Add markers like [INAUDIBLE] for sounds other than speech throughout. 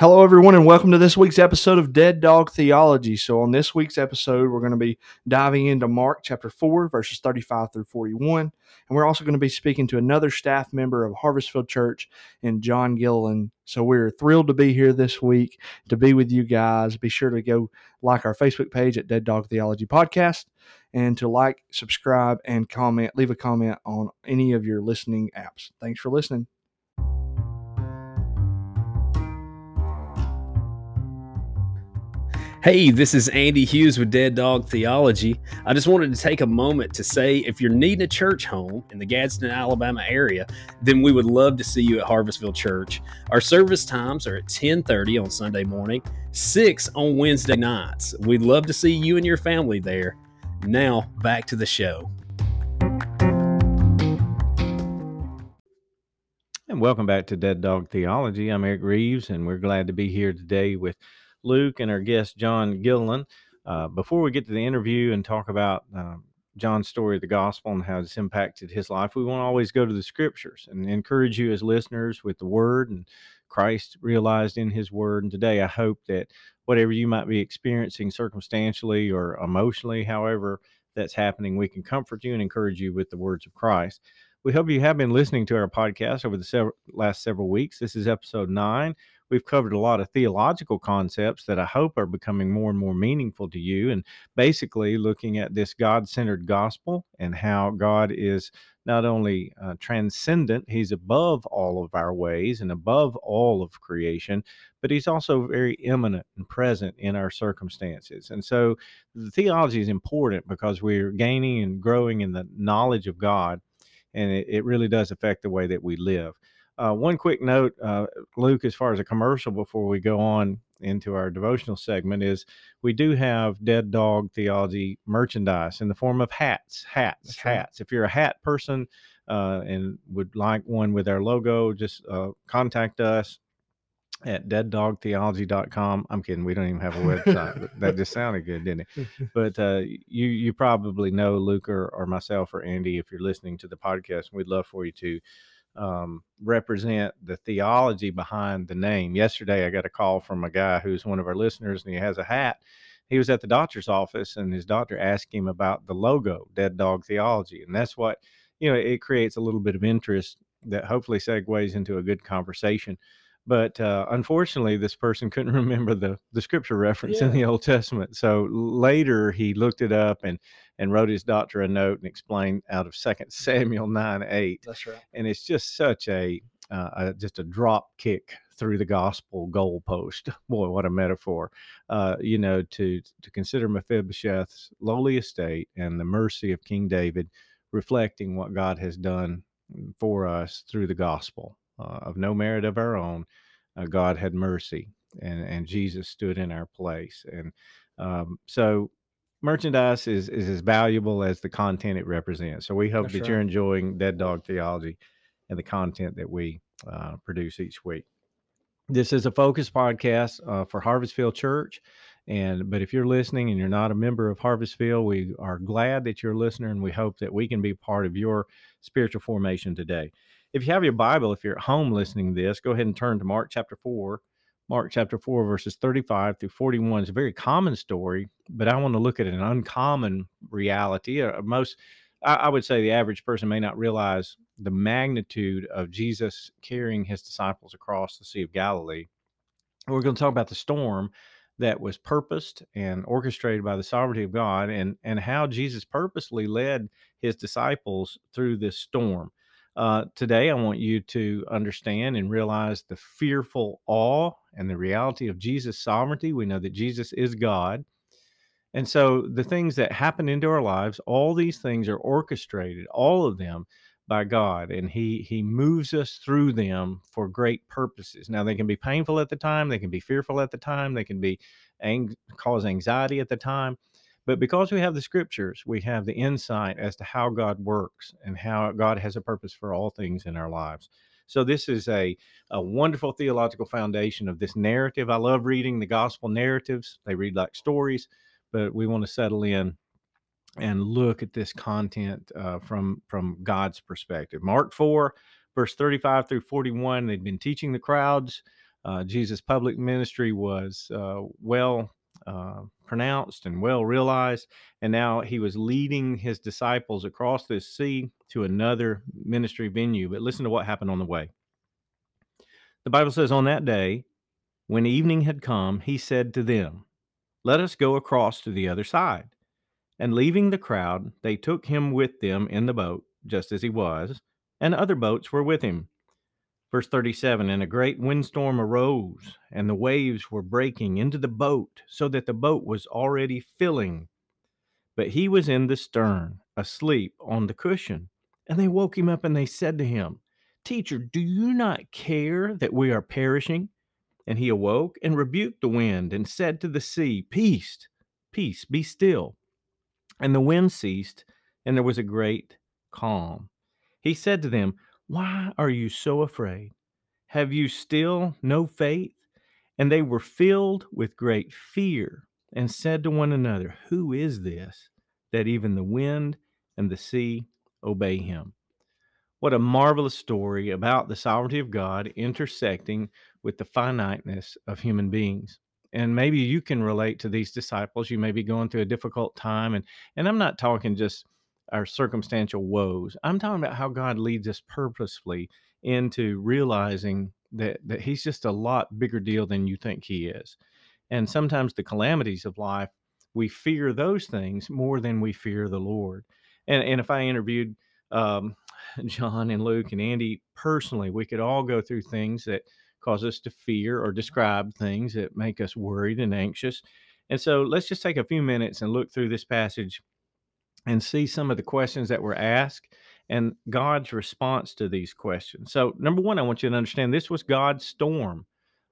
Hello, everyone, and welcome to this week's episode of Dead Dog Theology. So, on this week's episode, we're going to be diving into Mark chapter 4, verses 35 through 41. And we're also going to be speaking to another staff member of Harvestfield Church and Jon Gilliland. So, we're thrilled to be here this week to be with you guys. Be sure to go like our Facebook page at Dead Dog Theology Podcast and to like, subscribe, and comment, leave a comment on any of your listening apps. Thanks for listening. Hey, this is Andy Hughes with Dead Dog Theology. I just wanted to take a moment to say if you're needing a church home in the Gadsden, Alabama area, then we would love to see you at Harvestfield Church. Our service times are at 10:30 on Sunday morning, 6 on Wednesday nights. We'd love to see you and your family there. Now, back to the show. And welcome back to Dead Dog Theology. I'm Eric Reeves, and we're glad to be here today with Luke and our guest Jon Gilliland. Uh, before we get to the interview and talk about uh, Jon's story of the gospel and how it's impacted his life, we want to always go to the scriptures and encourage you as listeners with the word and Christ realized in his word. And today I hope that whatever you might be experiencing circumstantially or emotionally, however that's happening, we can comfort you and encourage you with the words of Christ. We hope you have been listening to our podcast over the last several weeks. This is episode nine we've covered a lot of theological concepts that I hope are becoming more and more meaningful to you. And basically, looking at this God centered gospel and how God is not only uh, transcendent, He's above all of our ways and above all of creation, but He's also very immanent and present in our circumstances. And so the theology is important because we're gaining and growing in the knowledge of God, and it, it really does affect the way that we live. Uh, one quick note, uh, Luke, as far as a commercial before we go on into our devotional segment, is we do have Dead Dog Theology merchandise in the form of hats. Hats, That's hats. Right. If you're a hat person uh, and would like one with our logo, just uh, contact us at deaddogtheology.com. I'm kidding. We don't even have a website. that just sounded good, didn't it? [LAUGHS] But uh, you you probably know Luke or, or myself or Andy if you're listening to the podcast. We'd love for you to um, represent the theology behind the name. Yesterday, I got a call from a guy who's one of our listeners, and he has a hat. He was at the doctor's office, and his doctor asked him about the logo, Dead Dog Theology, and that's what you know. It creates a little bit of interest that hopefully segues into a good conversation. But uh, unfortunately, this person couldn't [LAUGHS] remember the the scripture reference yeah. in the Old Testament. So later, he looked it up and and wrote his doctor a note and explained out of Second [LAUGHS] Samuel nine eight. That's right. And it's just such a, uh, a just a drop kick through the gospel goalpost. [LAUGHS] Boy, what a metaphor! Uh, you know, to to consider Mephibosheth's lowly estate and the mercy of King David, reflecting what God has done for us through the gospel uh, of no merit of our own, uh, God had mercy, and and Jesus stood in our place. And um, so, merchandise is is as valuable as the content it represents. So we hope That's that right. you're enjoying Dead Dog Theology and the content that we uh, produce each week. This is a focus podcast uh, for Harvestfield Church. And but if you're listening and you're not a member of Harvestfield, we are glad that you're a listener, and we hope that we can be part of your spiritual formation today if you have your Bible, if you're at home listening to this, go ahead and turn to Mark chapter 4. Mark chapter 4, verses 35 through 41 is a very common story, but I want to look at an uncommon reality. Uh, most, I, I would say, the average person may not realize the magnitude of Jesus carrying his disciples across the Sea of Galilee. We're going to talk about the storm that was purposed and orchestrated by the sovereignty of God and, and how Jesus purposely led his disciples through this storm. Uh, today, I want you to understand and realize the fearful awe and the reality of Jesus' sovereignty. We know that Jesus is God. And so, the things that happen into our lives, all these things are orchestrated, all of them by God, and He He moves us through them for great purposes. Now, they can be painful at the time, they can be fearful at the time, they can be ang- cause anxiety at the time, but because we have the scriptures, we have the insight as to how God works and how God has a purpose for all things in our lives. So this is a, a wonderful theological foundation of this narrative. I love reading the gospel narratives. They read like stories, but we want to settle in and look at this content uh, from from God's perspective. Mark 4, verse 35 through 41, they'd been teaching the crowds Uh, Jesus' public ministry was uh, well uh, pronounced and well realized. And now he was leading his disciples across this sea to another ministry venue. But listen to what happened on the way. The Bible says, On that day, when evening had come, he said to them, Let us go across to the other side. And leaving the crowd, they took him with them in the boat, just as he was, and other boats were with him. Verse 37 And a great windstorm arose, and the waves were breaking into the boat, so that the boat was already filling. But he was in the stern, asleep on the cushion. And they woke him up and they said to him, Teacher, do you not care that we are perishing? And he awoke and rebuked the wind and said to the sea, Peace, peace, be still. And the wind ceased, and there was a great calm. He said to them, Why are you so afraid? Have you still no faith? And they were filled with great fear and said to one another, Who is this that even the wind and the sea obey him? What a marvelous story about the sovereignty of God intersecting with the finiteness of human beings. And maybe you can relate to these disciples. You may be going through a difficult time. And, and I'm not talking just our circumstantial woes, I'm talking about how God leads us purposefully into realizing that, that He's just a lot bigger deal than you think He is. And sometimes the calamities of life, we fear those things more than we fear the Lord. And, and if I interviewed um, [SIGHS] Jon and Luke and Andy personally, we could all go through things that cause us to fear or describe things that make us worried and anxious. And so let's just take a few minutes and look through this passage and see some of the questions that were asked and God's response to these questions. So, number one, I want you to understand this was God's storm.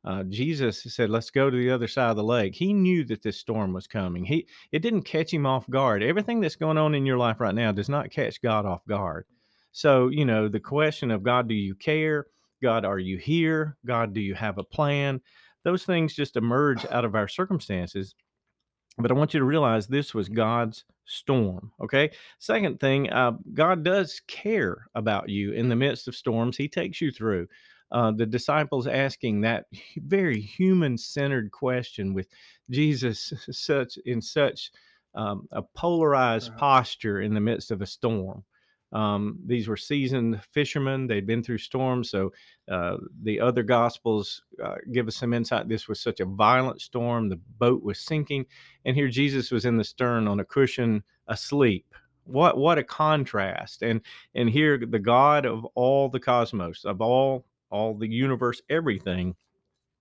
Uh, Jesus said, "Let's go to the other side of the lake." He knew that this storm was coming. He it didn't catch him off guard. Everything that's going on in your life right now does not catch God off guard. So, you know, the question of God, do you care? God, are you here? God, do you have a plan? Those things just emerge out of our circumstances. But I want you to realize this was God's storm. Okay. Second thing, uh, God does care about you in the midst of storms. He takes you through. Uh, the disciples asking that very human-centered question with Jesus such in such um, a polarized uh-huh. posture in the midst of a storm. Um, these were seasoned fishermen. They'd been through storms. So uh, the other gospels uh, give us some insight. This was such a violent storm. The boat was sinking. And here Jesus was in the stern on a cushion asleep. What what a contrast. And and here the God of all the cosmos, of all all the universe, everything,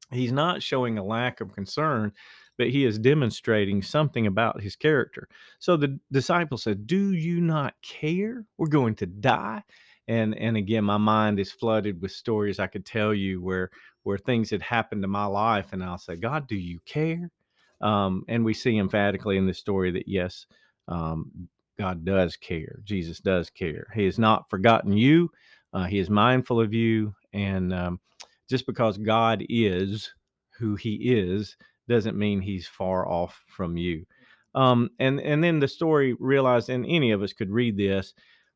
he's not showing a lack of concern but he is demonstrating something about his character. So the disciples said, Do you not care? We're going to die. And and again, my mind is flooded with stories I could tell you where where things had happened to my life, and I'll say, God, do you care? Um, and we see emphatically in this story that yes, um, God does care. Jesus does care. He has not forgotten you. Uh, he is mindful of you, and um, just because God is who He is doesn't mean he's far off from you. Um, and and then the story realized, and any of us could read this,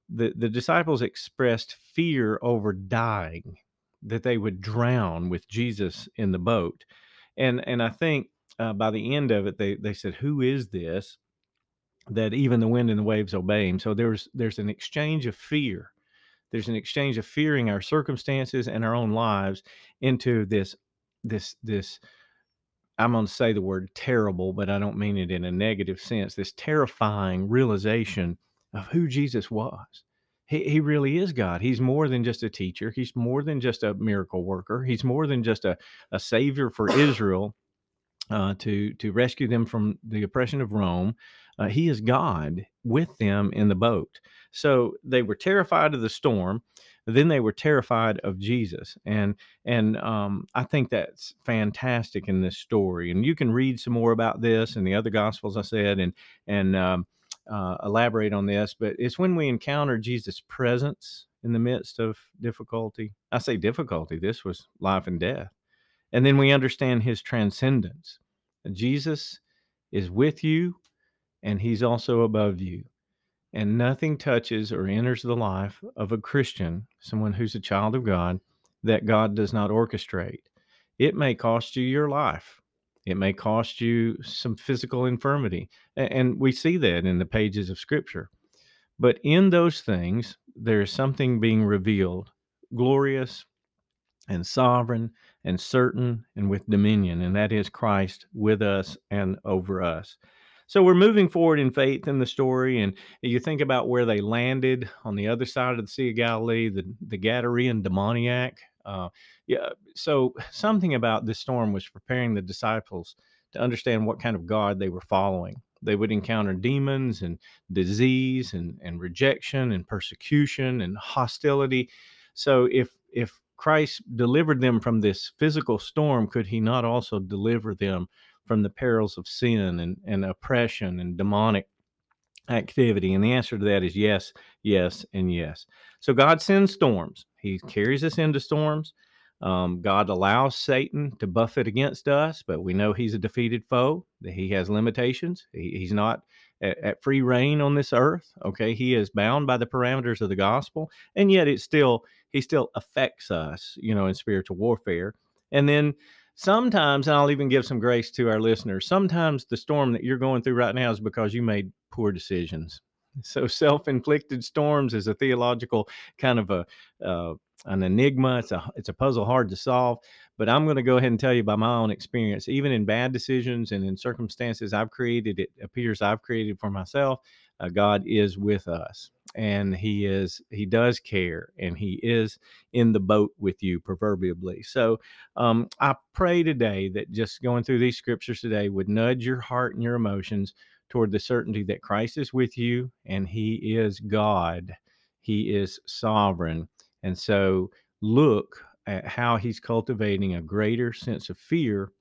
the the disciples expressed fear over dying, that they would drown with Jesus in the boat, and and I think uh, by the end of it, they they said, "Who is this?" That even the wind and the waves obey him. So there's there's an exchange of fear. There's an exchange of fearing our circumstances and our own lives into this this this I'm going to say the word terrible, but I don't mean it in a negative sense. This terrifying realization of who Jesus was. He, he really is God. He's more than just a teacher. He's more than just a miracle worker. He's more than just a, a savior for Israel uh, to, to rescue them from the oppression of Rome. Uh, he is God with them in the boat. So they were terrified of the storm then they were terrified of Jesus, and and um, I think that's fantastic in this story. And you can read some more about this in the other Gospels, I said, and and um, uh, elaborate on this. But it's when we encounter Jesus' presence in the midst of difficulty. I say difficulty. This was life and death, and then we understand His transcendence. Jesus is with you, and He's also above you and nothing touches or enters the life of a Christian, someone who's a child of God, that God does not orchestrate. it may cost you your life. It may cost you some physical infirmity. And we see that in the pages of Scripture. But in those things, there's something being revealed, glorious and sovereign and certain and with dominion, and that is Christ with us and over us. So we're moving forward in faith in the story, and you think about where they landed on the other side of the Sea of Galilee, the the Gadarean demoniac. Uh, yeah, so something about this storm was preparing the disciples to understand what kind of God they were following. They would encounter demons and disease and, and rejection and persecution and hostility. So if if Christ delivered them from this physical storm, could he not also deliver them from the perils of sin and, and oppression and demonic activity? And the answer to that is yes, yes, and yes. So God sends storms. He carries us into storms. Um, God allows Satan to buffet against us, but we know he's a defeated foe, that he has limitations. He, he's not at, at, free reign on this earth. Okay. He is bound by the parameters of the gospel, and yet it still, he still affects us, you know, in spiritual warfare. And then sometimes, and I'll even give some grace to our listeners, sometimes the storm that you're going through right now is because you made poor decisions. So self-inflicted storms is a theological kind of a uh, an enigma. It's a it's a puzzle hard to solve. But I'm going to go ahead and tell you by my own experience, even in bad decisions and in circumstances I've created, it appears I've created for myself. Uh, God is with us, and He is He does care, and He is in the boat with you, proverbially. So um, I pray today that just going through these scriptures today would nudge your heart and your emotions toward the certainty that Christ is with you, and He is God. He is sovereign. And so look at how he's cultivating a greater sense of fear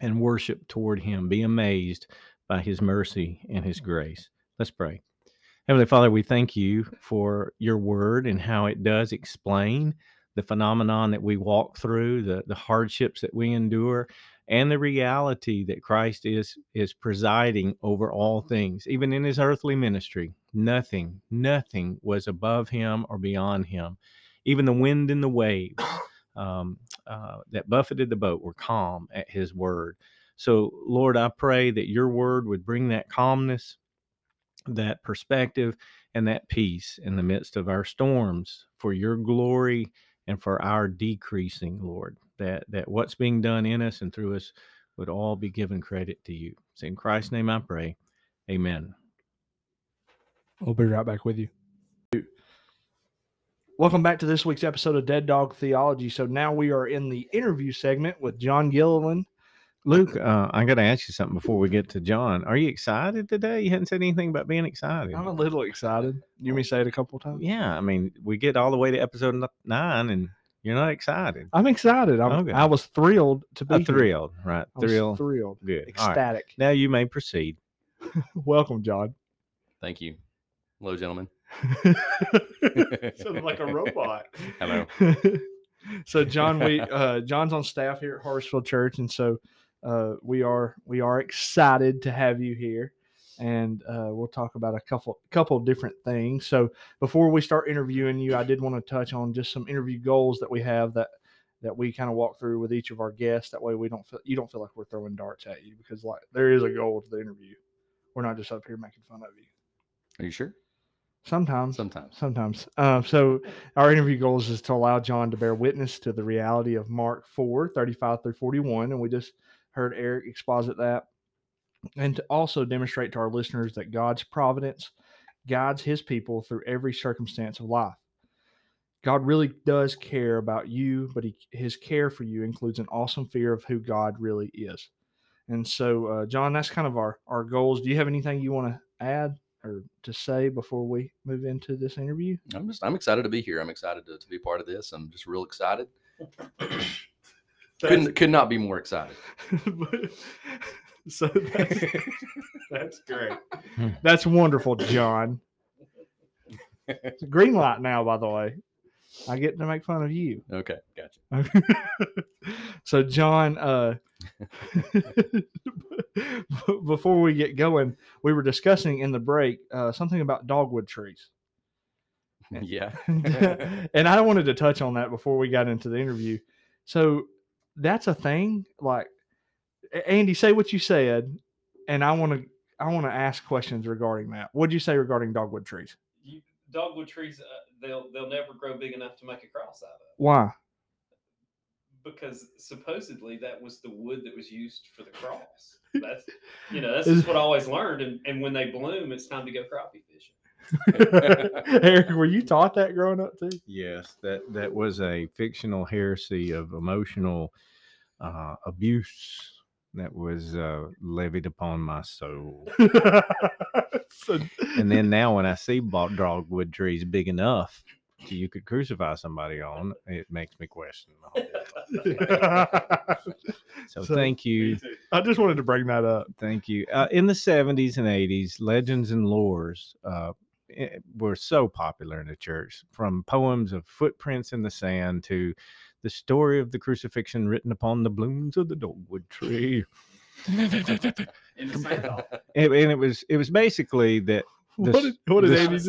and worship toward him. Be amazed by his mercy and his grace. Let's pray. Heavenly Father, we thank you for your word and how it does explain the phenomenon that we walk through, the, the hardships that we endure, and the reality that Christ is is presiding over all things, even in his earthly ministry. Nothing, nothing was above him or beyond him. Even the wind and the waves um, uh, that buffeted the boat were calm at his word. So, Lord, I pray that your word would bring that calmness, that perspective, and that peace in the midst of our storms for your glory and for our decreasing, Lord. That that what's being done in us and through us would all be given credit to you. It's in Christ's name I pray. Amen. We'll be right back with you. Welcome back to this week's episode of Dead Dog Theology. So now we are in the interview segment with Jon Gilliland. Luke, uh, I got to ask you something before we get to Jon. Are you excited today? You hadn't said anything about being excited. I'm a little excited. You may say it a couple times. Yeah, I mean, we get all the way to episode nine, and you're not excited. I'm excited. I'm, okay. I was thrilled to be thrilled. Right, thrilled, thrilled, good, ecstatic. Right. Now you may proceed. [LAUGHS] Welcome, Jon. Thank you. Hello, gentlemen. [LAUGHS] [LAUGHS] Sounded like a robot. Hello. so Jon, we uh, Jon's on staff here at Harvestfield Church, and so uh, we are we are excited to have you here, and uh, we'll talk about a couple couple different things. So before we start interviewing you, I did want to touch on just some interview goals that we have that that we kind of walk through with each of our guests. That way, we don't feel you don't feel like we're throwing darts at you because like there is a goal to the interview. We're not just up here making fun of you. Are you sure? Sometimes. Sometimes. Sometimes. Uh, so our interview goals is to allow Jon to bear witness to the reality of Mark 4, 35 through 41. And we just heard Eric exposit that. And to also demonstrate to our listeners that God's providence guides his people through every circumstance of life. God really does care about you, but he, his care for you includes an awesome fear of who God really is. And so, uh, Jon, that's kind of our, our goals. Do you have anything you want to add? or to say before we move into this interview? I'm just I'm excited to be here. I'm excited to, to be part of this. I'm just real excited. [CLEARS THROAT] Couldn't could not be more excited. [LAUGHS] so that's, [LAUGHS] that's great. Hmm. That's wonderful, Jon. It's a green light now, by the way. I get to make fun of you. Okay, gotcha. [LAUGHS] so, Jon, uh, before we get going, we were discussing in the break uh, something about dogwood trees. Yeah. and I wanted to touch on that before we got into the interview. So, that's a thing. Like, Andy, say what you said, and I want to I want to ask questions regarding that. What'd you say regarding dogwood trees? You, dogwood trees, uh, they'll they'll never grow big enough to make a cross out of. Why? Because supposedly that was the wood that was used for the cross. [LAUGHS] That's you know that's just what I always learned. And, and when they bloom, it's time to go crappie fishing. [LAUGHS] Eric, were you taught that growing up too? Yes, that that was a fictional heresy of emotional uh, abuse that was uh, levied upon my soul. [LAUGHS] So- and then now, when I see dogwood trees big enough you could crucify somebody on, it makes me question. So, [LAUGHS] So- thank you, I just wanted to bring that up. thank you. Uh, in the seventies and eighties, legends and lores uh, were so popular in the church, from poems of footprints in the sand to the story of the crucifixion written upon the blooms of the dogwood tree. [LAUGHS] In the sand. [LAUGHS] And, and it was it was basically that The What did, what did the s- Sand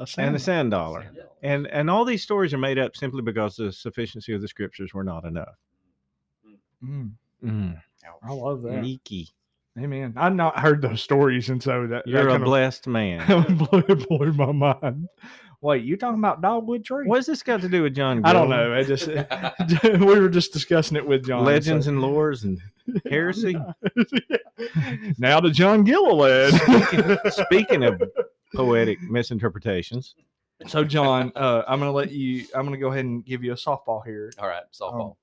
just say? and the sand dollar. Sand dollar. And and all these stories are made up simply because the sufficiency of the scriptures were not enough. Mm, Mm, I love that. Sneaky. Amen. I've not heard those stories, and so that You're that a kinda- [LAUGHS] blessed man. blew, it blew my mind. Wait, you talking about dogwood tree? What's this got to do with Jon? I don't know. I just [LAUGHS] [LAUGHS] we were just discussing it with Jon. Legends so- and lores and heresy. now to Jon Gilliland. Speaking of poetic misinterpretations, so Jon, uh, I'm gonna let you. I'm gonna go ahead and give you a softball here. All right, softball.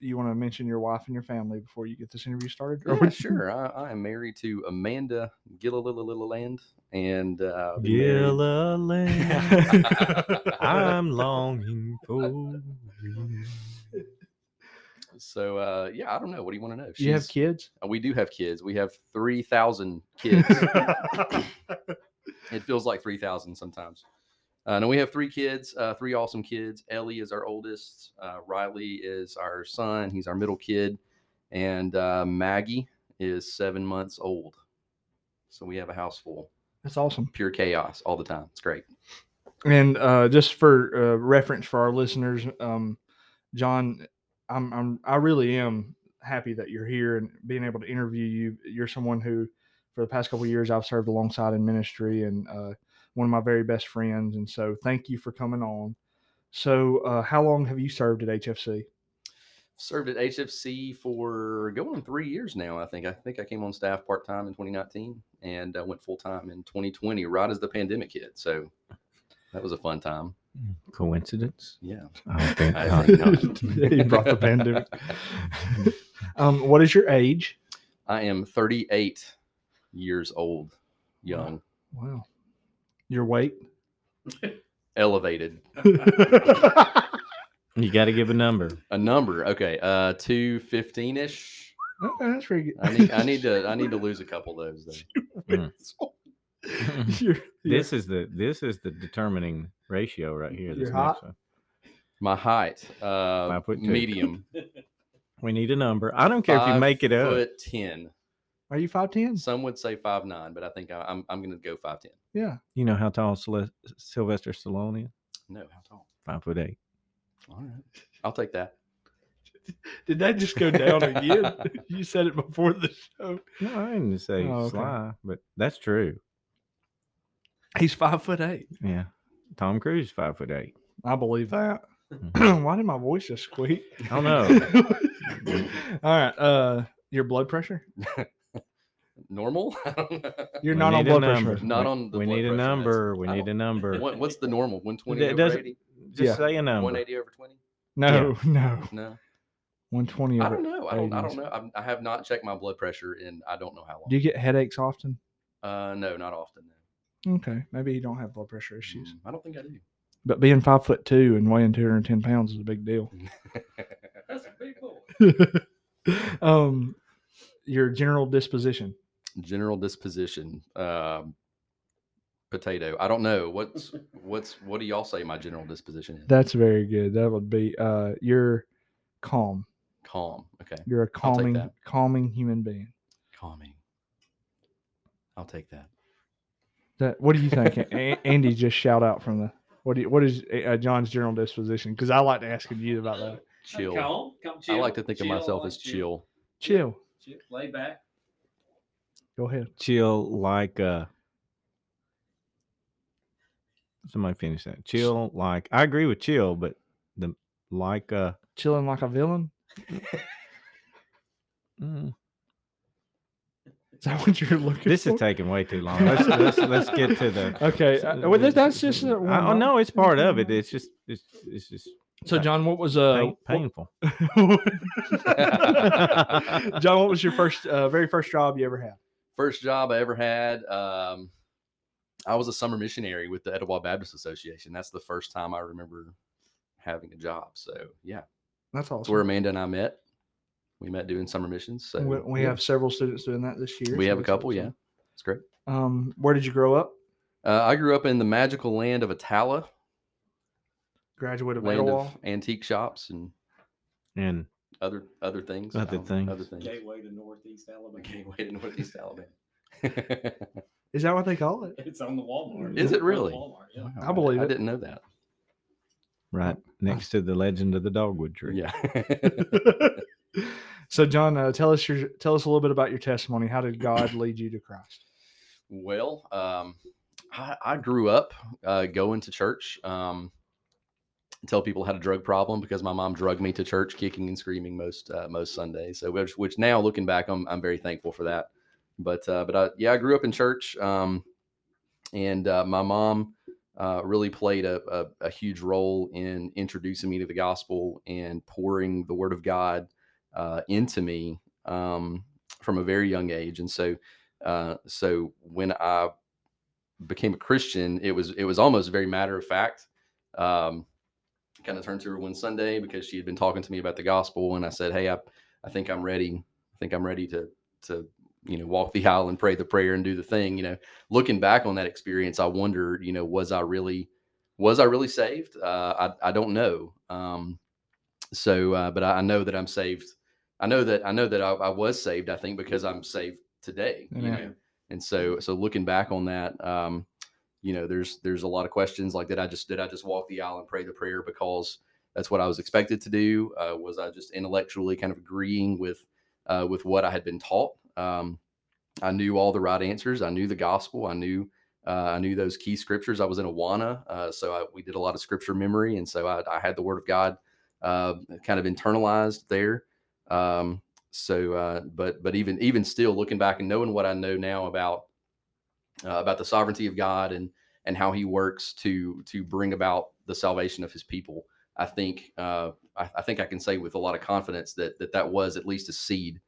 You want to mention your wife and your family before you get this interview started? Yeah, [LAUGHS] sure. I, I am married to Amanda Gilliland, and uh, been Gilliland, [LAUGHS] I'm longing for. you. so uh, yeah, I don't know. What do you want to know? You have kids? uh, We do have kids. We have three thousand kids. [LAUGHS] it feels like 3000 sometimes uh, we have three kids uh, three awesome kids. Ellie is our oldest uh, riley is our son he's our middle kid and uh, maggie is seven months old. So we have a house full. That's awesome. pure chaos all the time. It's great. And uh, just for uh, reference for our listeners, um, Jon, I'm, I'm I really am happy that you're here and being able to interview you. You're someone who, for the past couple of years, I've served alongside in ministry and uh, one of my very best friends. And so, thank you for coming on. So, uh, how long have you served at HFC? served at hfc for going three years now i think i think i came on staff part-time in 2019 and uh, went full-time in 2020 right as the pandemic hit so that was a fun time Coincidence? yeah I don't think I think not. [LAUGHS] he brought the pandemic. [LAUGHS] um, what is your age? I am 38 years old, young, Wow. Your weight? elevated. [LAUGHS] You got to give a number. A number, okay, uh, 215 ish. Okay, that's pretty good. I need, I need to, I need to [LAUGHS] lose a couple of those though. [LAUGHS] You're- This is the this is the determining ratio right here. This You're next hot? one. My height, uh, Five foot two. medium. We need a number. I don't care if you five make it up. Foot 10. Are you 5'10? Some would say five nine, but I think I, I'm, I'm going to go 5'10. Yeah. You know how tall Syl- Sylvester Stallone is? No, how tall? Five foot eight. All right. I'll take that. [LAUGHS] Did that just go down again? [LAUGHS] you said it before the show. No, I didn't say Oh, okay. sly, but that's true. He's five foot eight. Yeah. Tom Cruise is five foot eight. I believe that. Mhm. [CLEARS THROAT] Why did my voice just squeak? I don't know. [LAUGHS] All right. Uh, your blood pressure? Normal? [LAUGHS] You're We not on need a blood number. pressure. Not We- on the We blood need a pressure meds. number. We need a number. what, what's the normal? 120 It over doesn't- 80? Just Yeah. say a number. 180 over 20? [LAUGHS] No, no. No. 120 I over. don't know. I don't. I don't know. I'm, I have not checked my blood pressure in I don't know how long. Do you get headaches often? uh, no, not often. No. Okay. Maybe you don't have blood pressure issues. Mm, I don't think I do. But being five foot two and weighing 210 pounds is a big deal. [LAUGHS] That's a big boy. um, your general disposition. General disposition. Um, potato. I don't know. What's [LAUGHS] what's what do y'all say my general disposition is? That's very good. That would be uh, you're calm. Calm. Okay. You're a I'll take calming, calming human being. Calming. I'll take that. That. What do you think? A- [LAUGHS] Andy just shout out from the. What do you, What is uh, Jon's general disposition? Because I like asking you about that. chill. Calm, calm, chill. I like to think of myself as chill. Chill. chill. Lay back. Go ahead. Chill like uh somebody finish that. Chill like I agree with chill, but the like uh Chilling like a villain. [LAUGHS] mm, Is that what you're looking this for? is taking way too long. Let's let's, let's get to the [LAUGHS] Okay. Uh, well, that's just. Uh, I, oh no, it's part of it. It's just it's it's just So, Jon, what was uh, pain, painful. [LAUGHS] Jon, what was your first, uh, very first job you ever had? First job I ever had. Um, I was a summer missionary with the Etowah Baptist Association. That's the first time I remember having a job. So yeah, That's that's awesome. where Amanda and I met. We met doing summer missions. So we we yeah. have several students doing that this year. we so have a couple. awesome. Yeah, it's great. Um, where did you grow up? Uh, I grew up in the magical land of Attalla, Graduate of land Etowah. of antique shops and and other other things. Other things. Other things. Gateway to Northeast Alabama. Gateway to Northeast [LAUGHS] Alabama. Is that what they call it? It's on the Walmart. Is it really? Walmart, yeah. Wow, I believe I it. didn't know that. right next to the legend of the dogwood tree. Yeah. [LAUGHS] so, Jon, uh, tell us your tell us a little bit about your testimony. How did God lead you to Christ? Well, um, I, I grew up uh, going to church. Um, tell people had a drug problem because my mom drugged me to church, kicking and screaming most uh, most Sundays. So, which, which now looking back, I'm I'm very thankful for that. But uh, but I, yeah, I grew up in church, um, and uh, my mom uh, really played a, a, a huge role in introducing me to the gospel and pouring the Word of God uh, into me um, from a very young age. And so uh, so when I became a Christian, it was it was almost very matter of fact. Um, kind of turned to her one Sunday because she had been talking to me about the gospel, and I said, "Hey, I, I think I'm ready. I think I'm ready to to you know walk the aisle and pray the prayer and do the thing." You know, looking back on that experience, I wondered, you know, was I really was I really saved? Uh, I I don't know. Um, so, uh, but I, I know that I'm saved. I know that I know that I, I was saved. I think because I'm saved today. You know, and so so looking back on that, um, you know, there's there's a lot of questions like did I just did I just walk the aisle and pray the prayer because that's what I was expected to do? Uh, was I just intellectually kind of agreeing with uh, with what I had been taught? Um, I knew all the right answers. I knew the gospel. I knew uh, I knew those key scriptures. I was in Awana, uh, so I, we did a lot of scripture memory, and so I, I had the Word of God uh, kind of internalized there. Um, so, uh, but but even even still, looking back and knowing what I know now about uh, about the sovereignty of God and and how He works to to bring about the salvation of His people, I think uh, I, I think I can say with a lot of confidence that that that was at least a seed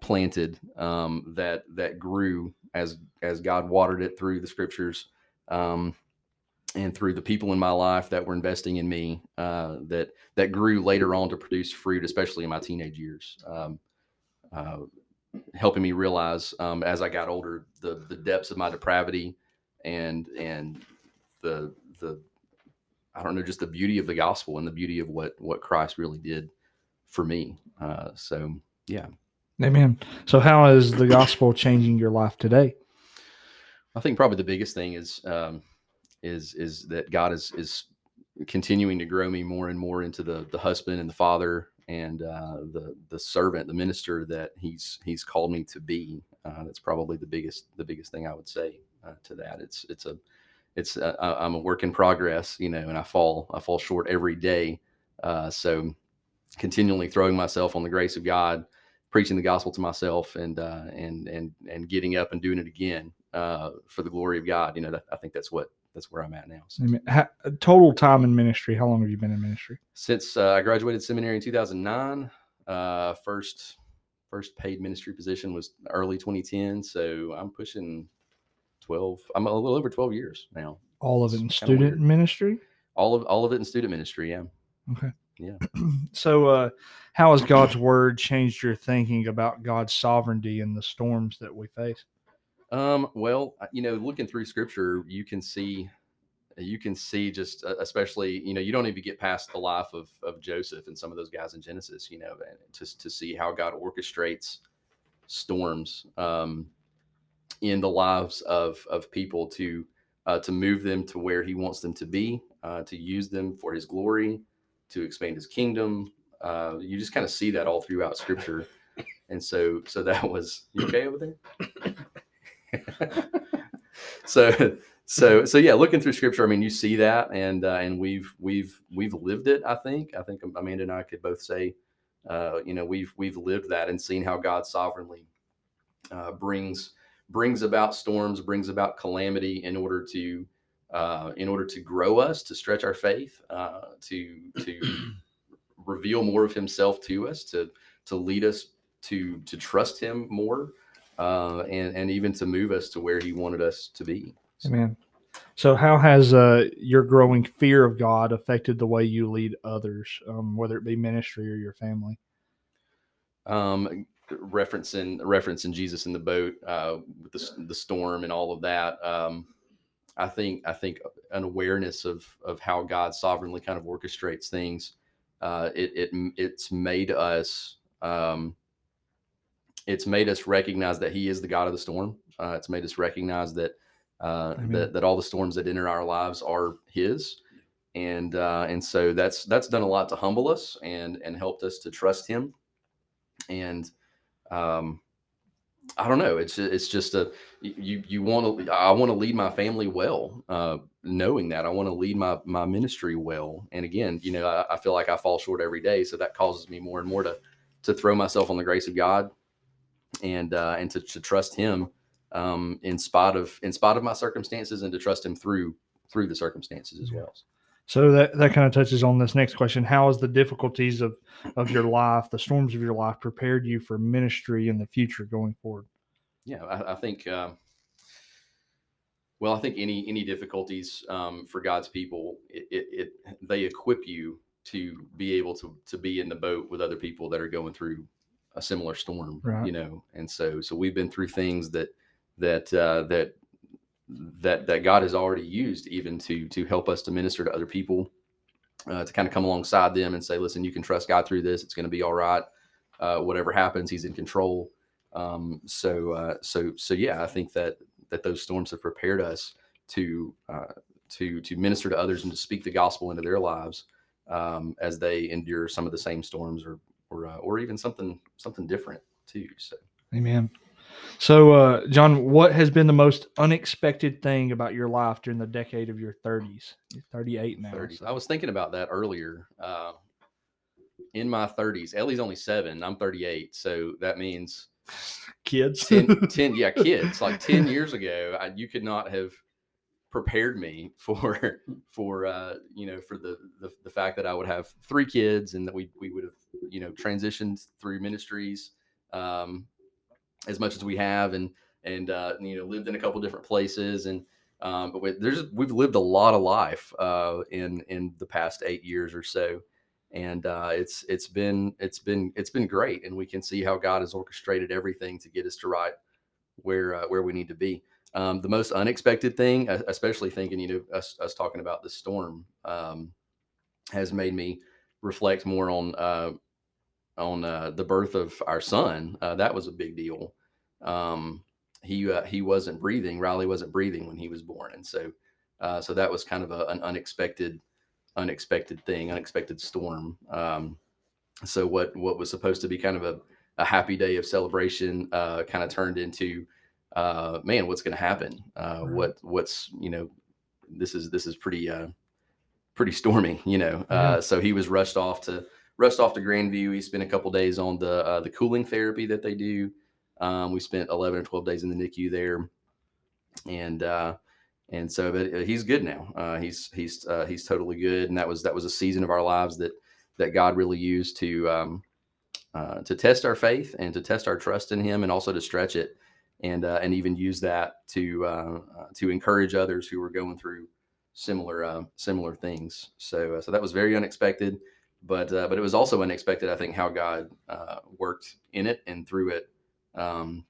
planted um, that that grew as as God watered it through the Scriptures. Um, and through the people in my life that were investing in me, uh, that that grew later on to produce fruit, especially in my teenage years. Um, uh, helping me realize um, as I got older the the depths of my depravity and and the the I don't know just the beauty of the gospel and the beauty of what what Christ really did for me. Uh, so yeah, Amen. So, how is the gospel changing your life today? I think probably the biggest thing is um, is is that God is is continuing to grow me more and more into the the husband and the father and uh, the the servant, the minister that he's he's called me to be. Uh, that's probably the biggest the biggest thing I would say uh, to that. It's it's a it's I- I'm a work in progress, you know, and I fall I fall short every day. Uh, so continually throwing myself on the grace of God, preaching the gospel to myself, and uh, and and and getting up and doing it again uh, for the glory of God. You know, that, I think that's what that's where I'm at now. So. Total time in ministry. How long have you been in ministry? since uh, I graduated seminary in 2009, uh, first first paid ministry position was early 2010. So I'm pushing 12. I'm a little over 12 years now. All of it in student ministry. All of all of it in student ministry. Yeah. Okay. Yeah. [CLEARS THROAT] So, uh, how has God's word changed your thinking about God's sovereignty and the storms that we face? Um, well, uh, you know, looking through scripture, you can see, you can see just, uh, especially, you know, you don't even get past the life of, of Joseph and some of those guys in Genesis, you know, to, to see how God orchestrates storms, um, in the lives of, of people to, uh, to move them to where he wants them to be, uh, to use them for his glory, to expand his kingdom, Uh, you just kind of see that all throughout Scripture, and so so that was you okay over there. [LAUGHS] so so so yeah, looking through Scripture, I mean, you see that, and uh, and we've we've we've lived it. I think I think Amanda and I could both say, uh, you know, we've we've lived that and seen how God sovereignly uh, brings brings about storms, brings about calamity in order to uh, in order to grow us, to stretch our faith, uh, to to reveal more of Himself to us, to to lead us to to trust Him more, uh, and and even to move us to where He wanted us to be. So. Amen. So, how has uh, your growing fear of God affected the way you lead others, um, whether it be ministry or your family? Um, referencing referencing Jesus in the boat uh, with the, the storm and all of that. Um, I think I think an awareness of of how God sovereignly kind of orchestrates things. Uh, it it it's made us um, it's made us recognize that He is the God of the storm. Uh, it's made us recognize that uh, that that all the storms that enter our lives are His, and uh, and so that's that's done a lot to humble us and and helped us to trust Him, and um, I don't know. It's it's just a you you want to I want to lead my family well, uh, knowing that I want to lead my my ministry well. And again, you know, I, I, feel like I fall short every day, so that causes me more and more to to throw myself on the grace of God, and uh, and to, to trust Him um, in spite of in spite of my circumstances, and to trust Him through through the circumstances as well. So that, that kind of touches on this next question. How has the difficulties of, of your life, the storms of your life, prepared you for ministry in the future going forward? Yeah, I, I think, uh, well, I think any any difficulties um, for God's people, it, it, it, they equip you to be able to to be in the boat with other people that are going through a similar storm, right. you know. And so so we've been through things that that uh, that that that God has already used even to to help us to minister to other people, uh, to kind of come alongside them and say, listen, you can trust God through this. It's going to be all right. Uh, whatever happens, He's in control. Um, so uh, so so yeah, I think that that those storms have prepared us to uh, to to minister to others and to speak the gospel into their lives um, as they endure some of the same storms or or uh, or even something something different too. So, Amen. So, uh, Jon, what has been the most unexpected thing about your life during the decade of your 30s? You're 38 now. 30s. So. I was thinking about that earlier. Uh, in my 30s, Ellie's only seven. I'm 38. So that means [LAUGHS] kids. 10, [LAUGHS] 10 yeah, kids. Like 10 years ago, I, you could not have prepared me [LAUGHS] for for uh you know for the, the the fact that I would have three kids and that we we would have you know transitioned through ministries um as much as we have and and uh, you know lived in a couple different places and um, but we, there's we've lived a lot of life uh, in in the past eight years or so. And uh, it's it's been it's been it's been great and we can see how God has orchestrated everything to get us to right where uh, where we need to be um, the most unexpected thing especially thinking you know us, us talking about the storm um, has made me reflect more on uh, on uh, the birth of our son. Uh, that was a big deal. Um, he uh, he wasn't breathing. Riley wasn't breathing when he was born, and so uh, so that was kind of a, an unexpected unexpected thing, unexpected storm. Um, so what what was supposed to be kind of a, a happy day of celebration uh, kind of turned into uh, man, what's going to happen? Right. What what's you know this is this is pretty uh, pretty stormy, you know. Yeah. so he was rushed off to rushed off to Grandview. He spent a couple days on the uh, the cooling therapy that they do. Um, we spent 11 or 12 days in the NICU there, and uh, and so but uh, he's good now. Uh, he's he's uh, he's totally good, and that was that was a season of our lives that that God really used to um, uh, to test our faith and to test our trust in Him, and also to stretch it, and uh, and even use that to to encourage others who were going through similar similar things. So so that was very unexpected but uh, but it was also unexpected. I think how God uh, worked in it and through it um,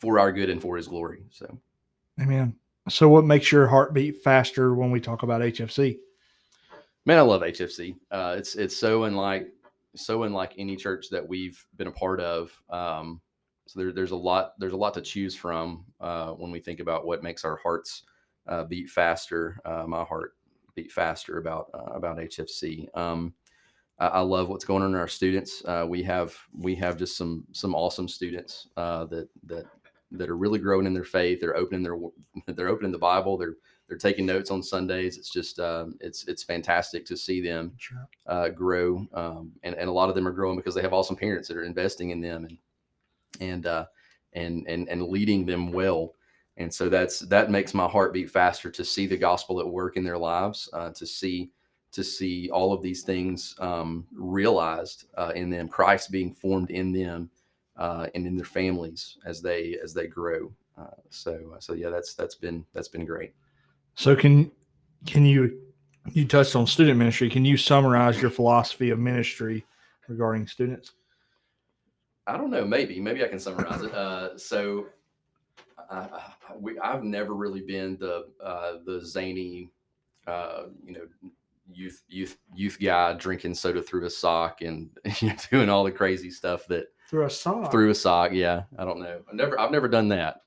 for our good and for His glory. So, Amen. So, what makes your heart beat faster when we talk about HFC? Man, I love HFC. Uh, it's it's so unlike so unlike any church that we've been a part of. Um, so there, there's a lot there's a lot to choose from uh, when we think about what makes our hearts uh, beat faster. Uh, my heart beat faster about about HFC. Um, I, I love what's going on in our students. Uh, we have we have just some some awesome students uh, that that that are really growing in their faith. They're opening their [LAUGHS] they're opening the Bible. They're they're taking notes on Sundays. It's just um, it's it's fantastic to see them uh, grow, um, and and a lot of them are growing because they have awesome parents that are investing in them and and uh, and and and leading them well. And so that's that makes my heart beat faster to see the gospel at work in their lives, uh, to see to see all of these things um, realized uh, in them, Christ being formed in them uh, and in their families as they as they grow. Uh, so so yeah, that's that's been that's been great. So can can you you touched on student ministry? Can you summarize your philosophy of ministry regarding students? I don't know. Maybe, maybe I can summarize it. Uh, so, I, I, we, I've never really been the uh, the zany, uh, you know, youth youth youth guy drinking soda through a sock and [LAUGHS] you know, doing all the crazy stuff that Through a song. through a sock. Yeah, I don't know. I've never I've never done that.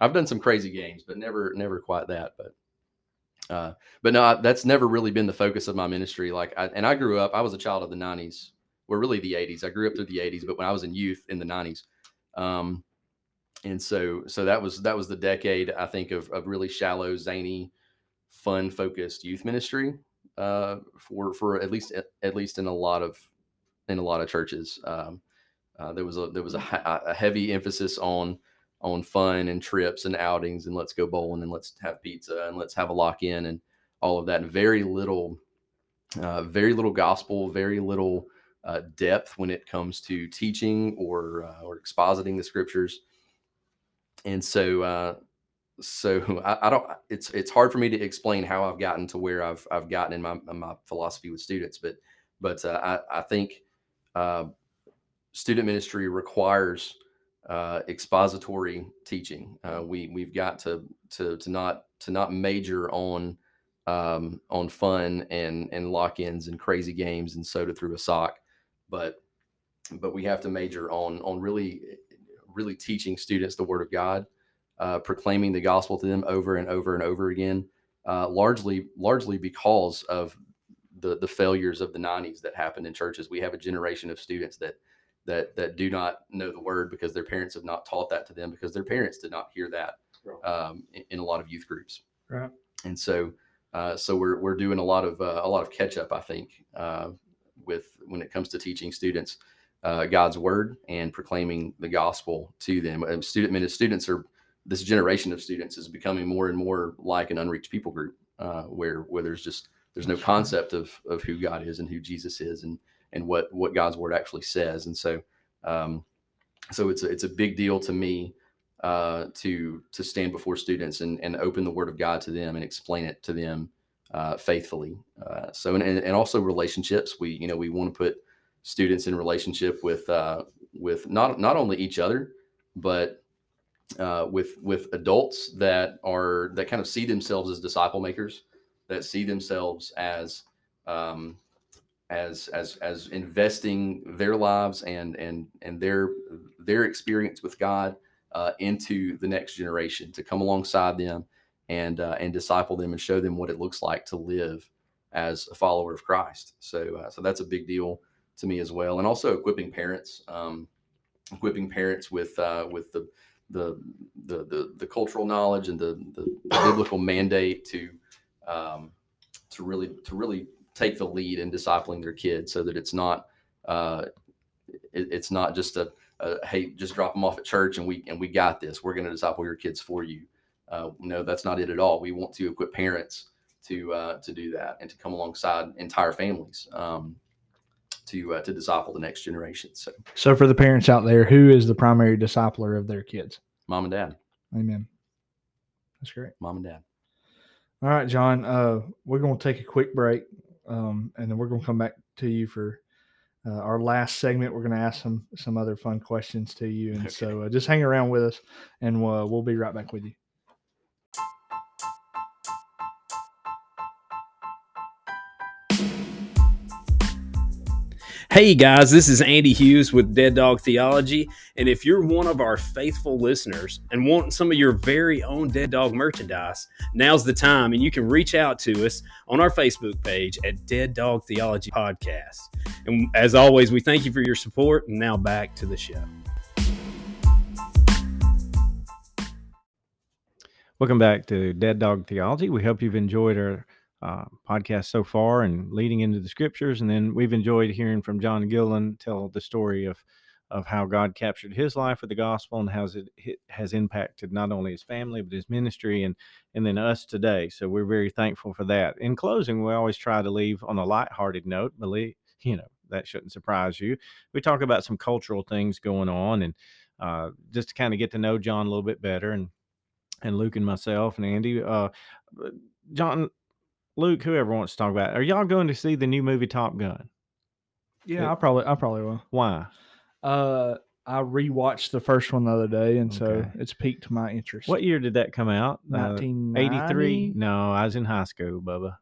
I've done some crazy games, but never never quite that. But uh, but no, I- that's never really been the focus of my ministry. Like, I, and I grew up. I was a child of the '90s. Well, really the '80s. I grew up through the '80s, but when I was in youth in the '90s, um, and so so that was that was the decade I think of of really shallow, zany, fun focused youth ministry uh, for for at least at least in a lot of in a lot of churches. Um, uh, there was a there was a, a heavy emphasis on on fun and trips and outings and let's go bowling and let's have pizza and let's have a lock in and all of that. And very little, uh, very little gospel, very little uh, depth when it comes to teaching or uh, or expositing the scriptures. And so, uh, so [LAUGHS] I, I don't. It's it's hard for me to explain how I've gotten to where I've I've gotten in my in my philosophy with students, but but uh, I I think uh, student ministry requires uh, expository teaching. We we've got to to to not to not major on um, on fun and and lock-ins and crazy games and soda through a sock, but but we have to major on on really really teaching students the Word of God, uh, proclaiming the gospel to them over and over and over again. Uh, largely largely because of the the failures of the 90s that happened in churches. We have a generation of students that that that do not know the word because their parents have not taught that to them because their parents did not hear that um, in, in a lot of youth groups. Right. And so uh, so we're we're doing a lot of uh, a lot of catch up, I think, uh, with when it comes to teaching students uh, God's word and proclaiming the gospel to them. Um, student I mean, students are this generation of students is becoming more and more like an unreached people group, uh, where where there's just there's no concept of of who God is and who Jesus is and and what what God's word actually says. And so um, so it's a, it's a big deal to me uh, to to stand before students and, and open the word of God to them and explain it to them uh, faithfully. Uh, so and, and also relationships. We you know we want to put students in relationship with uh, with not not only each other but uh, with with adults that are that kind of see themselves as disciple makers, that see themselves as um, as as as investing their lives and and and their their experience with God uh, into the next generation to come alongside them and uh, and disciple them and show them what it looks like to live as a follower of Christ. So uh, so that's a big deal to me as well, and also equipping parents, um, equipping parents with uh, with the the, the the the cultural knowledge and the the, biblical mandate to um, to really to really take the lead in discipling their kids, so that it's not uh, it, it's not just a, a hey just drop them off at church and we and we got this. We're going to disciple your kids for you. Uh, no, that's not it at all. We want to equip parents to uh, to do that and to come alongside entire families um, to uh, to disciple the next generation. So, So for the parents out there, who is the primary discipler of their kids? mom and dad, Amen. That's great. mom and dad. All right, Jon. Uh, we're going to take a quick break, um, and then we're going to come back to you for uh, our last segment. We're going to ask some some other fun questions to you, and Okay. so uh, just hang around with us, and uh, we'll be right back with you. Hey guys, this is Andy Hughes with Dead Dog Theology. And if you're one of our faithful listeners and want some of your very own Dead Dog merchandise, now's the time. And you can reach out to us on our Facebook page at Dead Dog Theology Podcast. And as always, we thank you for your support. And now back to the show. Welcome back to Dead Dog Theology. We hope you've enjoyed our uh, podcast so far and leading into the scriptures. And then we've enjoyed hearing from Jon Gilliland tell the story of of how God captured his life with the gospel and how it, has impacted not only his family but his ministry and and then us today. So we're very thankful for that. In closing, we always try to leave on a lighthearted note. Believe [LAUGHS] you know that shouldn't surprise you. We talk about some cultural things going on and uh, just to kind of get to know Jon a little bit better and and Luke and myself and Andy. Uh, Jon, Luke, whoever wants to talk about it, are y'all going to see the new movie Top Gun? Yeah, I probably I probably will. Why? Uh, I rewatched the first one the other day, and so Okay. it's piqued my interest. What year did that come out? Uh, 1983? 83? No, I was in high school, Bubba.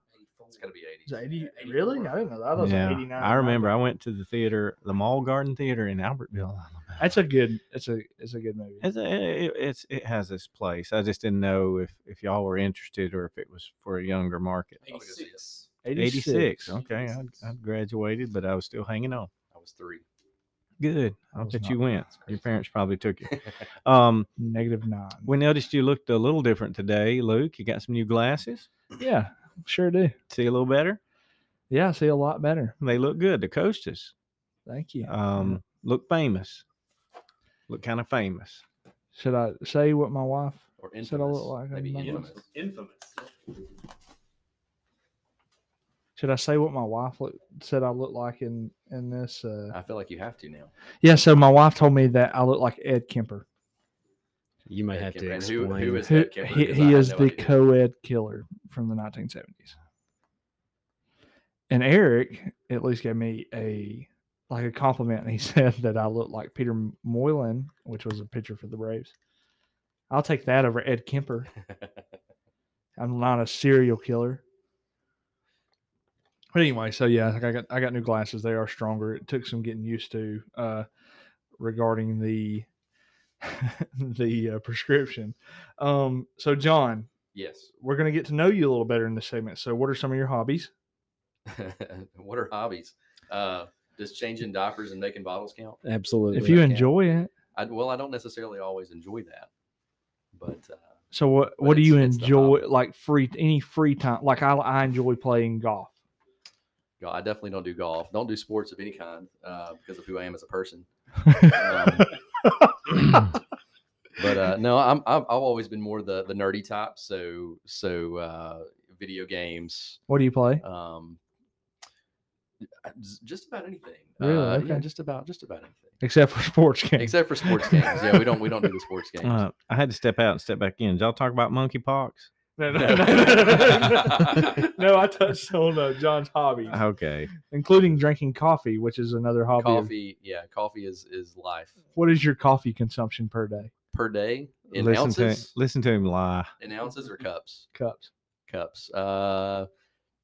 It's got to be 80. Is it 80? Really? I didn't know that. I thought Yeah, it was 89. I remember. I went to the theater, the Mall Garden Theater in Albertville, That's a good. It's a. It's a good movie. It's, a, it, it's it has its place. I just didn't know if if y'all were interested or if it was for a younger market. I'll go see it. 86. Okay, I'd, I'd graduated, but I was still hanging on. I was three. Good. I I was bet you went. That's Your parents probably took you. [LAUGHS] Um, Negative nine. we noticed you looked a little different today, Luke. You got some new glasses. Yeah, sure do. See a little better. Yeah, I see a lot better. They look good. The Costas Thank you. um, look famous. Look kind of famous. Should I say what my wife? Or Said I look like Maybe I'm infamous. Infamous. Should I say what my wife look, said I look like in in this? Uh, I feel like you have to now. yeah. So my wife told me that I look like Ed Kemper. You might have to. And who- explain. who is Who, he he is no the idea. co-ed killer from the 1970s. And Eric at least gave me a like a compliment. He [LAUGHS] said that I look like Peter Moylan, which was a pitcher for the Braves. I'll take that over Ed Kemper. [LAUGHS] I'm not a serial killer. But anyway, so yeah, I got I got new glasses. They are stronger. It took some getting used to uh, regarding the [LAUGHS] the uh, prescription. Um, so Jon, yes. we're gonna get to know you a little better in this segment. So, what are some of your hobbies? [LAUGHS] what are hobbies? Uh, does changing diapers and making bottles count? Absolutely. If you I can. enjoy it, I, well, I don't necessarily always enjoy that, but uh, so what what do you enjoy? Like free any free time? Like I I enjoy playing golf. I definitely don't do golf. Don't do sports of any kind uh, because of who I am as a person. [LAUGHS] Um, [LAUGHS] but uh, no, I'm I've, I've always been more the the nerdy type. So so uh, video games, what do you play? um, just- just about anything. Really? Uh, Yeah, just about just about anything. Except for [LAUGHS] sports games. Except for sports games. Yeah, we don't we don't do the sports [LAUGHS] games. Uh, I had to step out and step back in. Did y'all talk about monkeypox? No, no, no, no, no, I touched on uh, Jon's hobbies, Okay. including drinking coffee, which is another hobby. of- coffee, yeah, coffee is is life What is your coffee consumption per day? per day in listen to ounces. listen to him lie. In ounces or cups? Cups. Cups. Uh,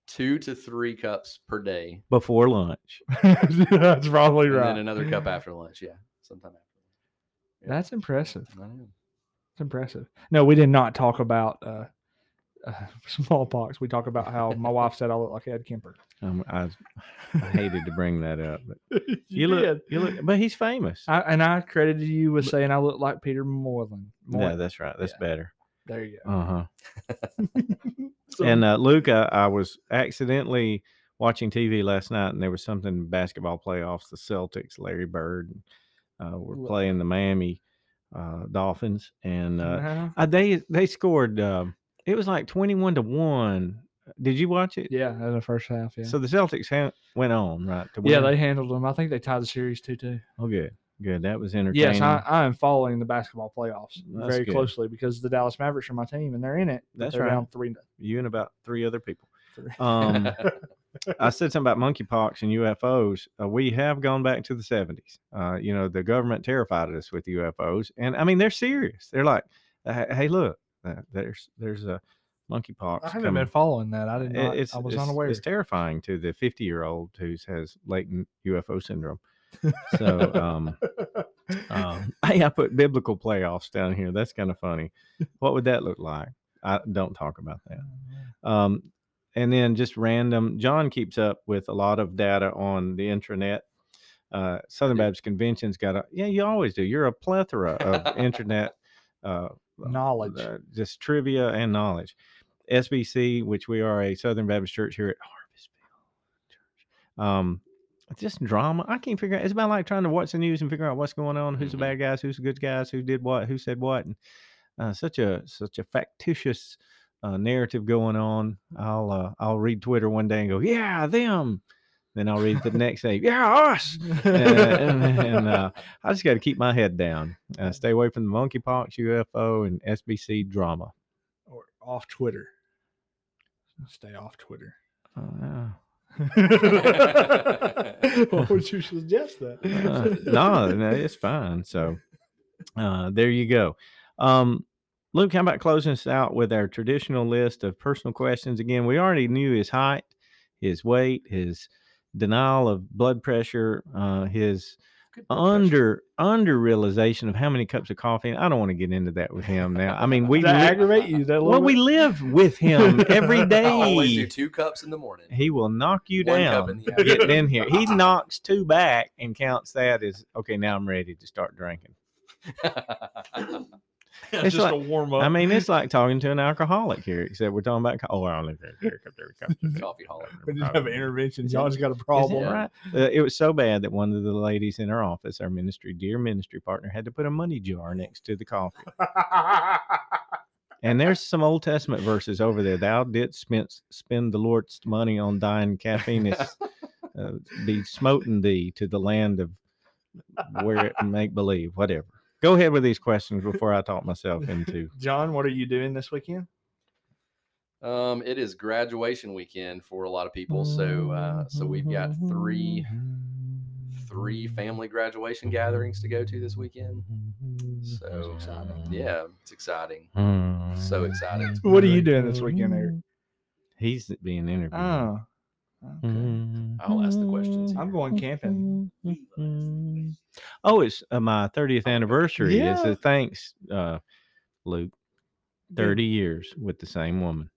two to three cups per day, Before lunch. [LAUGHS] That's probably and right. then another cup after lunch. Yeah, sometime after. Yeah. That's impressive. I know. That's impressive. No, we did not talk about uh, uh, [LAUGHS] smallpox. We talked about how my wife said I look like Ed Kemper. Um, I, I hated to bring that up, but [LAUGHS] you, you look, did. you look, but he's famous. I, and I credited you with saying I look like Peter Moylan. yeah, that's right. That's Yeah. better. there you go. Uh huh. [LAUGHS] So- And uh, Luke, I, I was accidentally watching TV last night, and there was something basketball playoffs. The Celtics, Larry Bird, uh, were playing the Miami uh, Dolphins, and uh, Uh-huh. uh, they they scored. Uh, it was like twenty-one to one. Did you watch it? yeah, in the first half. Yeah. So the Celtics ha- went on right to yeah, they handled them. I think they tied the series two two. Oh, good, good. That was entertaining. Yes, I, I am following the basketball playoffs That's very good. closely because the Dallas Mavericks are my team and they're in it. That's they're right. Down three. you and about three other people. three. Um, [LAUGHS] I said something about monkeypox and UFOs. Uh, we have gone back to the 70s. Uh, you know, the government terrified us with UFOs, and I mean they're serious. They're like, "Hey, hey, look, uh, there's there's a monkeypox. I haven't coming. been following that. I didn't. it's, I was it's, unaware. It's terrifying to the 50 year old who has latent UFO syndrome. So, um, [LAUGHS] um, [LAUGHS] hey, I put biblical playoffs down here. That's kind of funny. What would that look like? I don't talk about that. Um, and then just random. Jon keeps up with a lot of data on the intranet. Uh, Southern. Baptist Convention's got a yeah. You always do. You're a plethora of [LAUGHS] internet uh, Knowledge. uh, just trivia and knowledge. SBC, which we are a Southern Baptist church here at Harvestfield Church. Um, it's just drama. I can't figure out. It's about like trying to watch the news and figure out what's going on, who's the Mhm. bad guys, who's the good guys, who did what, who said what, and uh, such a such a factitious uh, narrative going on. I'll uh, I'll read Twitter one day and go, yeah, them. Then I'll read the next day, yeah, us. and, [LAUGHS] and, uh, I just got to keep my head down. Uh, stay away from the monkeypox, UFO, and SBC drama. or off Twitter. Stay off Twitter. Uh, [LAUGHS] what would you suggest that? [LAUGHS] uh, no, no, it's fine. So uh, there you go. Um, Luke, how about closing us out with our traditional list of personal questions? Again, we already knew his height, his weight, his denial of blood pressure, uh, his Good blood pressure. under under realization of how many cups of coffee. I don't want to get into that with him now. I mean, [LAUGHS] we li- aggravate you? That well, we live with him every day. [LAUGHS] I always do two cups in the morning. He will knock you One in down the getting in here. He knocks two back and counts that as okay. Now I'm ready to start drinking. [LAUGHS] [LAUGHS] it's just like- a warm up. I mean, it's like [LAUGHS] talking to an alcoholic here, except we're talking about. co- Oh, I only drink here, cup there, cup there. Coffee [LAUGHS] holic. we just have an intervention. Jon's got a problem. it right? Uh, it was so bad that one of the ladies in our office, our ministry, dear ministry partner, had to put a money jar next to the coffee. And there's some Old Testament verses over there. Thou didst spend, spend the Lord's money on thine caffeine, uh, be smoten thee to the land of where it make believe, whatever. Go ahead with these questions [LAUGHS] before I talk myself into. [LAUGHS] Jon, what are you doing this weekend? Um, it is graduation weekend for a lot of people, so uh, so we've got three three family graduation gatherings to go to this weekend. So yeah, it's exciting. So exciting. What are you doing this weekend, Eric? He's being interviewed. Oh, okay. I'll ask the questions. I'm going camping. Oh, it's uh, my 30th anniversary. It's Yeah. a thanks, uh, Luke. 30 years with the same woman,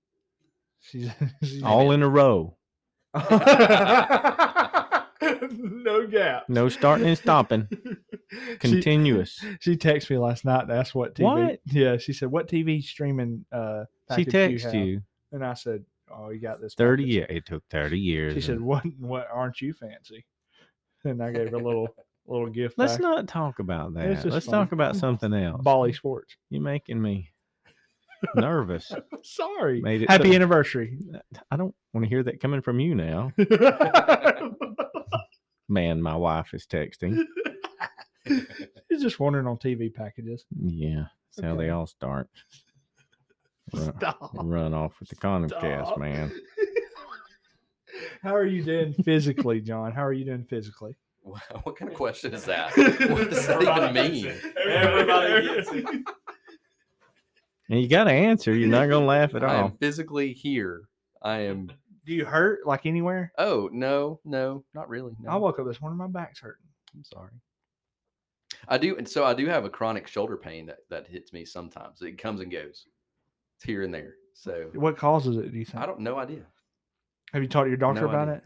She's, [LAUGHS] she's all in a row. [LAUGHS] no gap. No starting and stopping. [LAUGHS] Continuous. she texted me last night and asked what TV. What? Yeah, she said, "What TV streaming?" Uh, She texted have?" you and I said, "Oh, you got this." 30 package." years. It took 30 years. She said, "What? What aren't you fancy?" And I gave her a little [LAUGHS] little gift. Let's back. not talk about that. Let's fun. talk about something [LAUGHS] else. Bally Sports. You're making me [LAUGHS] nervous. Sorry. Made it Happy so- anniversary. Uh, I don't want to hear that coming from you now. Man, my wife is texting. She's just wondering on TV packages. Yeah, that's how they all start. [LAUGHS] Run, Stop. run off with the Comcast, Stop. man. [LAUGHS] How are you doing physically, Jon? How are you doing physically? What what kind of question is that? [LAUGHS] What does that even mean? Everybody gets it. And you got to answer. You're not going to laugh at I all. am physically here. I am. Do you hurt like anywhere? Oh no, no, not really. No. I woke up this morning, my back's hurting. I'm sorry. I do, and so I do have a chronic shoulder pain that that hits me sometimes. It comes and goes. It's here and there. So What causes it? Do you think? I don't no idea. Have you talked to your doctor No about idea.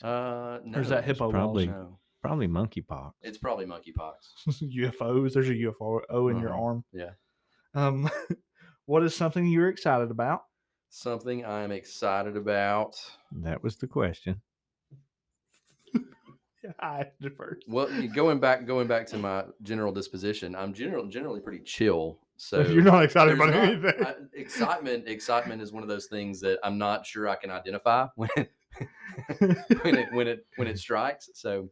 it? Uh, no, Or is that it's hippo probably- walls? No, Probably monkeypox. it's probably monkeypox. [LAUGHS] UFOs. There's a UFO in your Uh-huh. arm. Yeah. Um, [LAUGHS] what is something you're excited about? Something I'm excited about. That was the question. [LAUGHS] I first. Well, y- going back going back to my general disposition, I'm general generally pretty chill. So you're not excited about not- anything. I- excitement excitement is one of those things that I'm not sure I can identify [LAUGHS] when when it when it when it strikes. So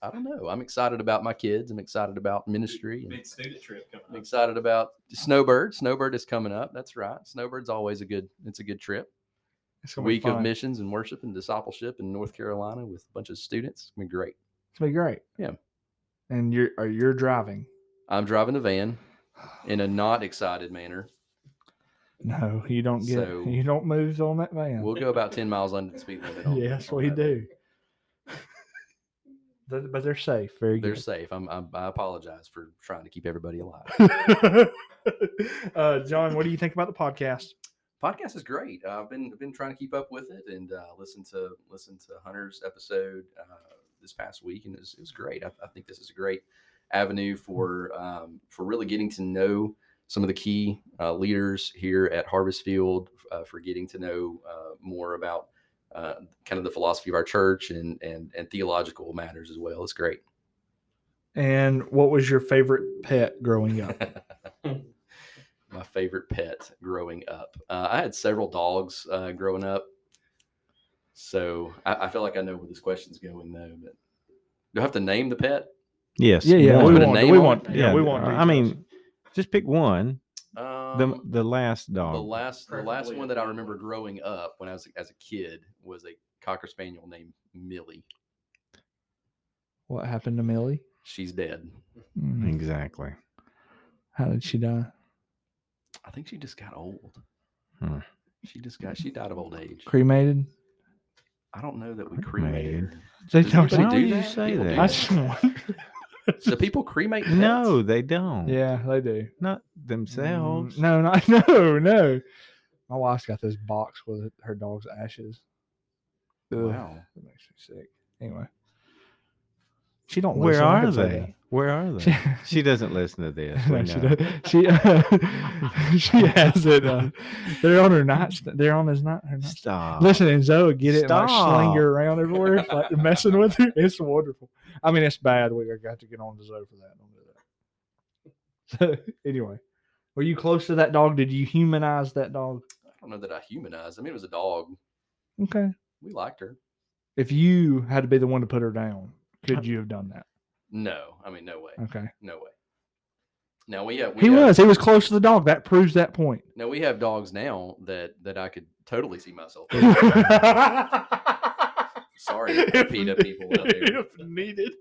I don't know. I'm excited about my kids. I'm excited about ministry. And Big student trip coming I'm excited about Snowbird. Snowbird is coming up. That's right. Snowbird's always a good. It's a good trip. It's gonna be Week of missions and worship and discipleship in North Carolina with a bunch of students. It's gonna be great. It's gonna be great. Yeah. And you're are you're driving. I'm driving the van in a not excited manner. No, you don't get. So- you don't move on that van. We'll go about 10 miles under the speed limit. On, [LAUGHS] yes, on we do. [LAUGHS] But they're safe. Very They're good. safe. I'm, I'm, I apologize for trying to keep everybody alive. [LAUGHS] uh, Jon, what do you think about the podcast? podcast is great. Uh, I've been I've been trying to keep up with it and uh, listen to listen to Hunter's episode uh, this past week, and it was, it was great. I, I think this is a great avenue for um, for really getting to know some of the key uh, leaders here at Harvestfield, uh, for getting to know uh, more about uh, kind of the philosophy of our church and and and theological matters as well. It's great. And what was your favorite pet growing up? [LAUGHS] My favorite pet growing up. Uh, I had several dogs uh, growing up. So I, I feel like I know where this question's going, though. But do I have to name the pet? Yes. Yeah, yeah, one. we want, we want, yeah, Yeah, we want. I mean. Just pick one. Um, The the last dog. the last the last one that I remember growing up when I was as a kid was a cocker spaniel named Millie. what happened to Millie? She's dead. Mm, exactly. How did she die? I think she just got old. Hmm. She just got she died of old age. Cremated? I don't know that we Cremated. cremated. They Does don't- Why do you say People do that? I just wonder. Do people cremate pets? No, they don't. yeah, they do. Not themselves. Mm, no, not [LAUGHS] no, no. My wife's got this box with her dog's ashes. Ugh, Wow. That makes me sick. Anyway. She don't Where listen, are they? Where are they? She [LAUGHS] doesn't listen to this. [LAUGHS] No, she, does- she, uh, [LAUGHS] she has it. Uh, they're on her nightstand. They're on his night. Her nightstand. Stop. Listen, and Zoe get it and like sling Stop. her around everywhere, like you're messing with her. It's wonderful. I mean, it's bad. We got to get on to Zoe for that. Don't do that. So anyway, were you close to that dog? Did you humanize that dog? I don't know that I humanized. I mean, it was a dog. Okay. We liked her. If you had to be the one to put her down, could you have done that? No, I mean, no way, Okay. no way. Now we have. We He have, was. He was close to the dog. That proves that point. Now we have dogs now that that I could totally see myself. [LAUGHS] Sorry, If- PETA people out there. If needed.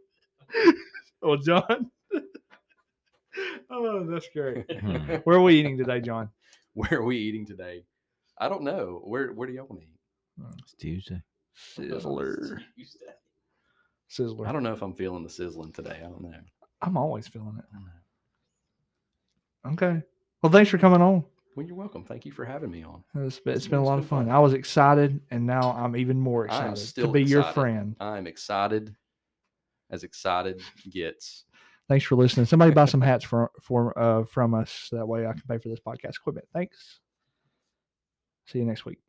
Well, Jon. [LAUGHS] oh, that's great. Hmm. [LAUGHS] Where are we eating today, Jon? Where are we eating today? I don't know. Where Where do y'all want to eat? It's Tuesday. Sizzler. Sizzler. I don't know if I'm feeling the sizzling today. I don't know. I'm always feeling it. I don't know. Okay. Well, thanks for coming on. Well, you're welcome. Thank you for having me on. It's been, it's been a lot of fun. fun. I was excited, and now I'm even more excited to be your friend. I'm excited, as excited gets. Thanks for listening. Somebody buy some [LAUGHS] hats for, for uh, from us. That way I can pay for this podcast equipment. Thanks. See you next week.